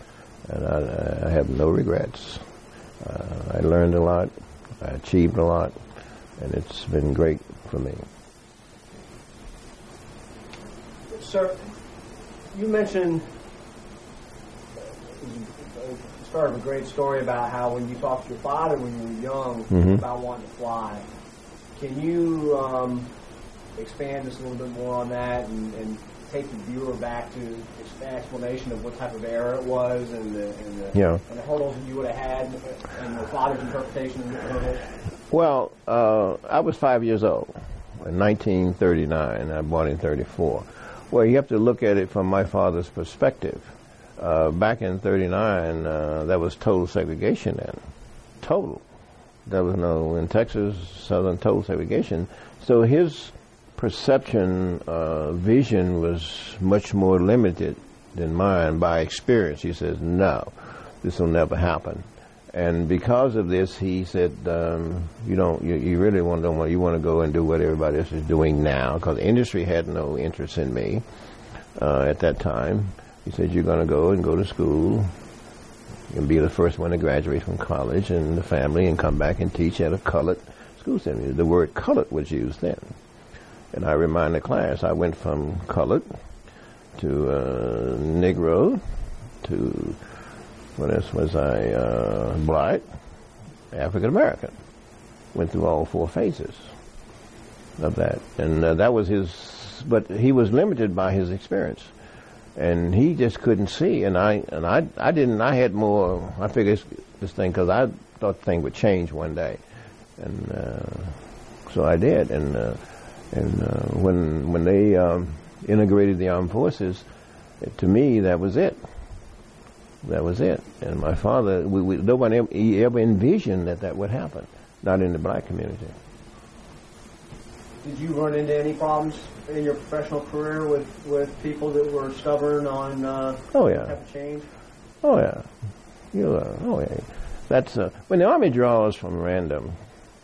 B: and I, I have no regrets. Uh, I learned a lot, I achieved a lot, and it's been great for me.
D: Sir, you mentioned start of a great story about how when you talked to your father when you were young
B: Mhm.
D: about wanting to fly. Can you um, expand just a little bit more on that and, and take the viewer back to an explanation of what type of error it was and the, and the,
B: Yeah.
D: and the hurdles that you would have had and your father's interpretation of the hurdles?
B: Well, uh, I was five years old in 1939. I born in 34. Well, you have to look at it from my father's perspective. Uh, back in 39, uh, that was total segregation then. Total. There was no, in Texas, Southern total segregation. So his perception, uh, vision was much more limited than mine by experience. He says, no, this will never happen. And because of this, he said, um, "You don't. You, you really want don't want. You want to go and do what everybody else is doing now." Because industry had no interest in me uh, at that time. He said, "You're going to go and go to school and be the first one to graduate from college and the family, and come back and teach at a colored school center." The word "colored" was used then, and I remind the class, I went from colored to uh, Negro to what else was I? Uh, black, African American. Went through all four phases of that, and uh, that was his. But he was limited by his experience, and he just couldn't see. And I and I I didn't. I had more. I figured this, thing because I thought the thing would change one day, and uh, so I did. And uh, and uh, when when they um, integrated the armed forces, to me that was it that was it. And my father, we, we, nobody ever envisioned that that would happen, not in the black community.
D: Did you run into any problems in your professional career with, with people that were stubborn on uh,
B: Oh yeah,
D: change?
B: oh yeah, you uh, oh yeah. That's uh, when the army draws from random,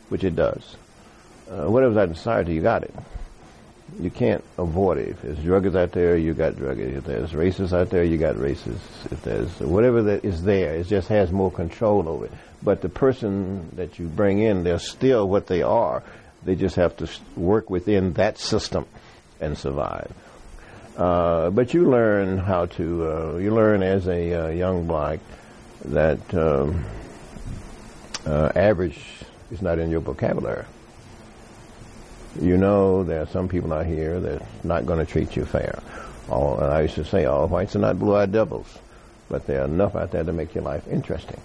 B: which it does. Uh, whatever's out in society, you got it. You can't avoid it. If there's druggers out there, you got druggers. If there's racists out there, you got racists. If there's whatever that is there, it just has more control over it. But the person that you bring in, they're still what they are. They just have to work within that system and survive. Uh, but you learn how to, uh, you learn as a uh, young black that um, uh, average is not in your vocabulary. You know there are some people out here that's not going to treat you fair. All, and I used to say all whites are not blue-eyed devils, but there are enough out there to make your life interesting.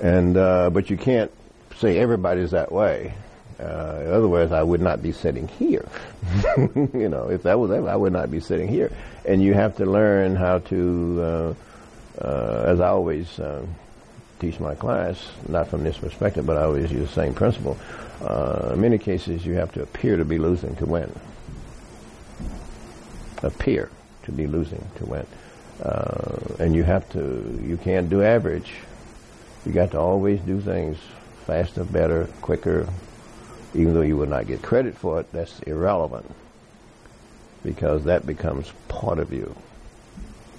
B: And uh, but you can't say everybody's that way. Uh, in other words, I would not be sitting here. you know, if that was ever, I would not be sitting here. And you have to learn how to, uh, uh, as I always uh, teach my class, not from this perspective, but I always use the same principle. Uh, in many cases, you have to appear to be losing to win. Appear to be losing to win. Uh, and you have to, you can't do average. You got to always do things faster, better, quicker, even though you would not get credit for it, that's irrelevant because that becomes part of you.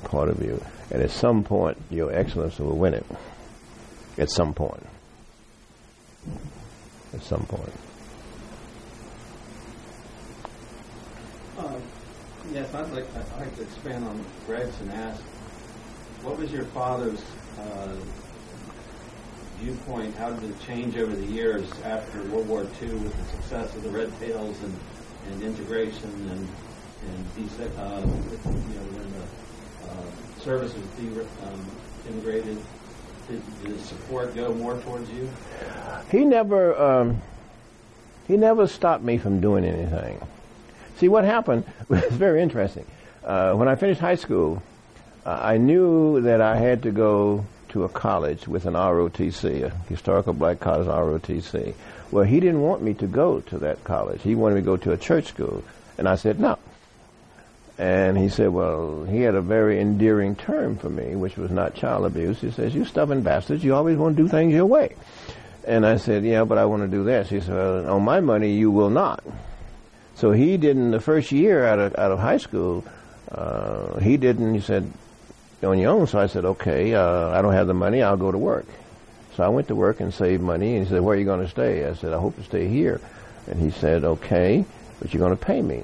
B: Part of you. And at some point, your excellence will win it. At some point. At some point.
E: Uh, yes, I'd like, I'd like to expand on Greg's and ask, what was your father's uh, viewpoint, how did it change over the years after World War II with the success of the Red Tails and, and integration and and uh, you know when the uh, service de- um, integrated? Did, did support go more towards you?
B: He never um, he never stopped me from doing anything. See what happened was very interesting. Uh, when I finished high school, uh, I knew that I had to go to a college with an ROTC, a historical black college ROTC. Well, he didn't want me to go to that college. He wanted me to go to a church school. And I said, no. And he said, well, he had a very endearing term for me, which was not child abuse. He says, you stubborn bastards, you always want to do things your way. And I said, yeah, but I want to do this. He said, well, on my money, you will not. So he didn't, the first year out of, out of high school, uh, he didn't, he said, on your own. So I said, okay, uh, I don't have the money. I'll go to work. So I went to work and saved money. And he said, where are you going to stay? I said, I hope to stay here. And he said, okay, but you're going to pay me.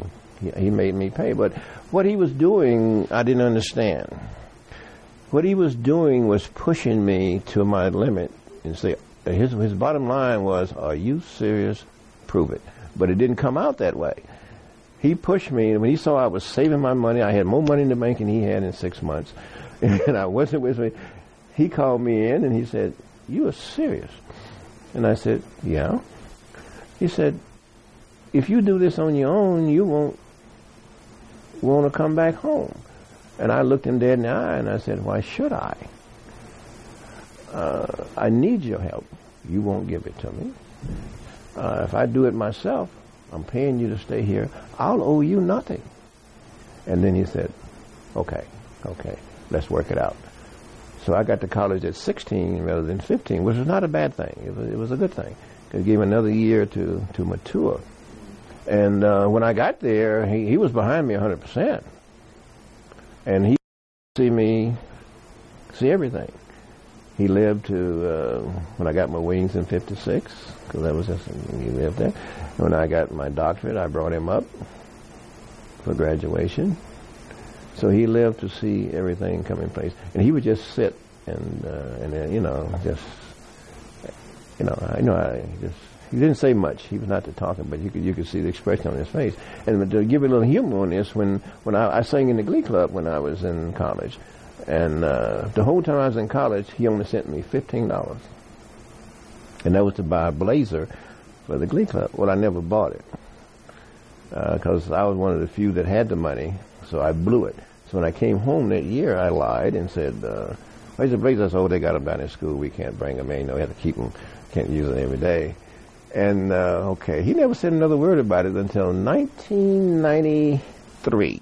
B: He, made me pay. But what he was doing, I didn't understand. What he was doing was pushing me to my limit and say, his, his bottom line was, are you serious? Prove it. But it didn't come out that way. He pushed me, and when he saw I was saving my money, I had more money in the bank than he had in six months and I wasn't with me. He called me in and he said, "You are serious?" And I said, "Yeah." He said, "If you do this on your own, you won't want to come back home." And I looked him dead in the eye and I said, "Why should I? Uh, I need your help. You won't give it to me. Uh, if I do it myself, I'm paying you to stay here. I'll owe you nothing." And then he said, "Okay, okay." let's work it out. So I got to college at 16 rather than 15, which was not a bad thing. It was, it was a good thing. It gave me another year to, to mature. And uh, when I got there, he, he was behind me 100%. And he see me see everything. He lived to uh, when I got my wings in '56, because that was just he lived there. When I got my doctorate, I brought him up for graduation. So he lived to see everything come in place, and he would just sit and uh, and uh, you know just you know I know I just he didn't say much. He was not to talking, but you could you could see the expression on his face. And to give you a little humor on this, when when I, I sang in the Glee Club when I was in college, and uh, the whole time I was in college, he only sent me fifteen dollars, and that was to buy a blazer for the Glee Club. Well, I never bought it because uh, I was one of the few that had the money so I blew it. So when I came home that year, I lied and said, uh, "Where's the blazers? Oh, they got them down in school. We can't bring them in. No, we have to keep them. Can't use them every day." And uh, okay, he never said another word about it until 1993.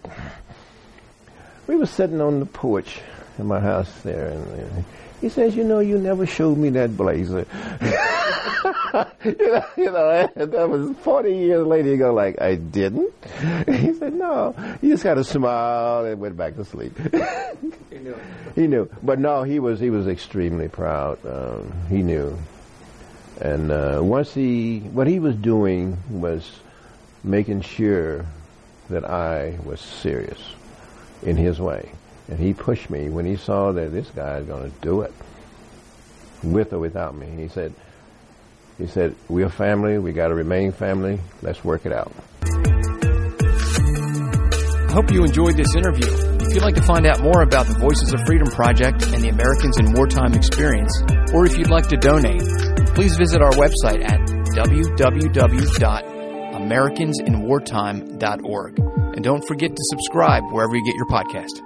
B: We were sitting on the porch in my house there, and he says, "You know, you never showed me that blazer." you know, you know, that was 40 years later. You go like, I didn't. He said, no. He just got a smile and went back to sleep.
C: he knew.
B: He knew, but no, he was he was extremely proud. Um, he knew, and uh, once he what he was doing was making sure that I was serious in his way. And he pushed me when he saw that this guy is going to do it, with or without me. He said, he said, we're family. We got to remain family. Let's work it out.
A: I hope you enjoyed this interview. If you'd like to find out more about the Voices of Freedom Project and the Americans in Wartime experience, or if you'd like to donate, please visit our website at www.americansinwartime.org. And don't forget to subscribe wherever you get your podcast.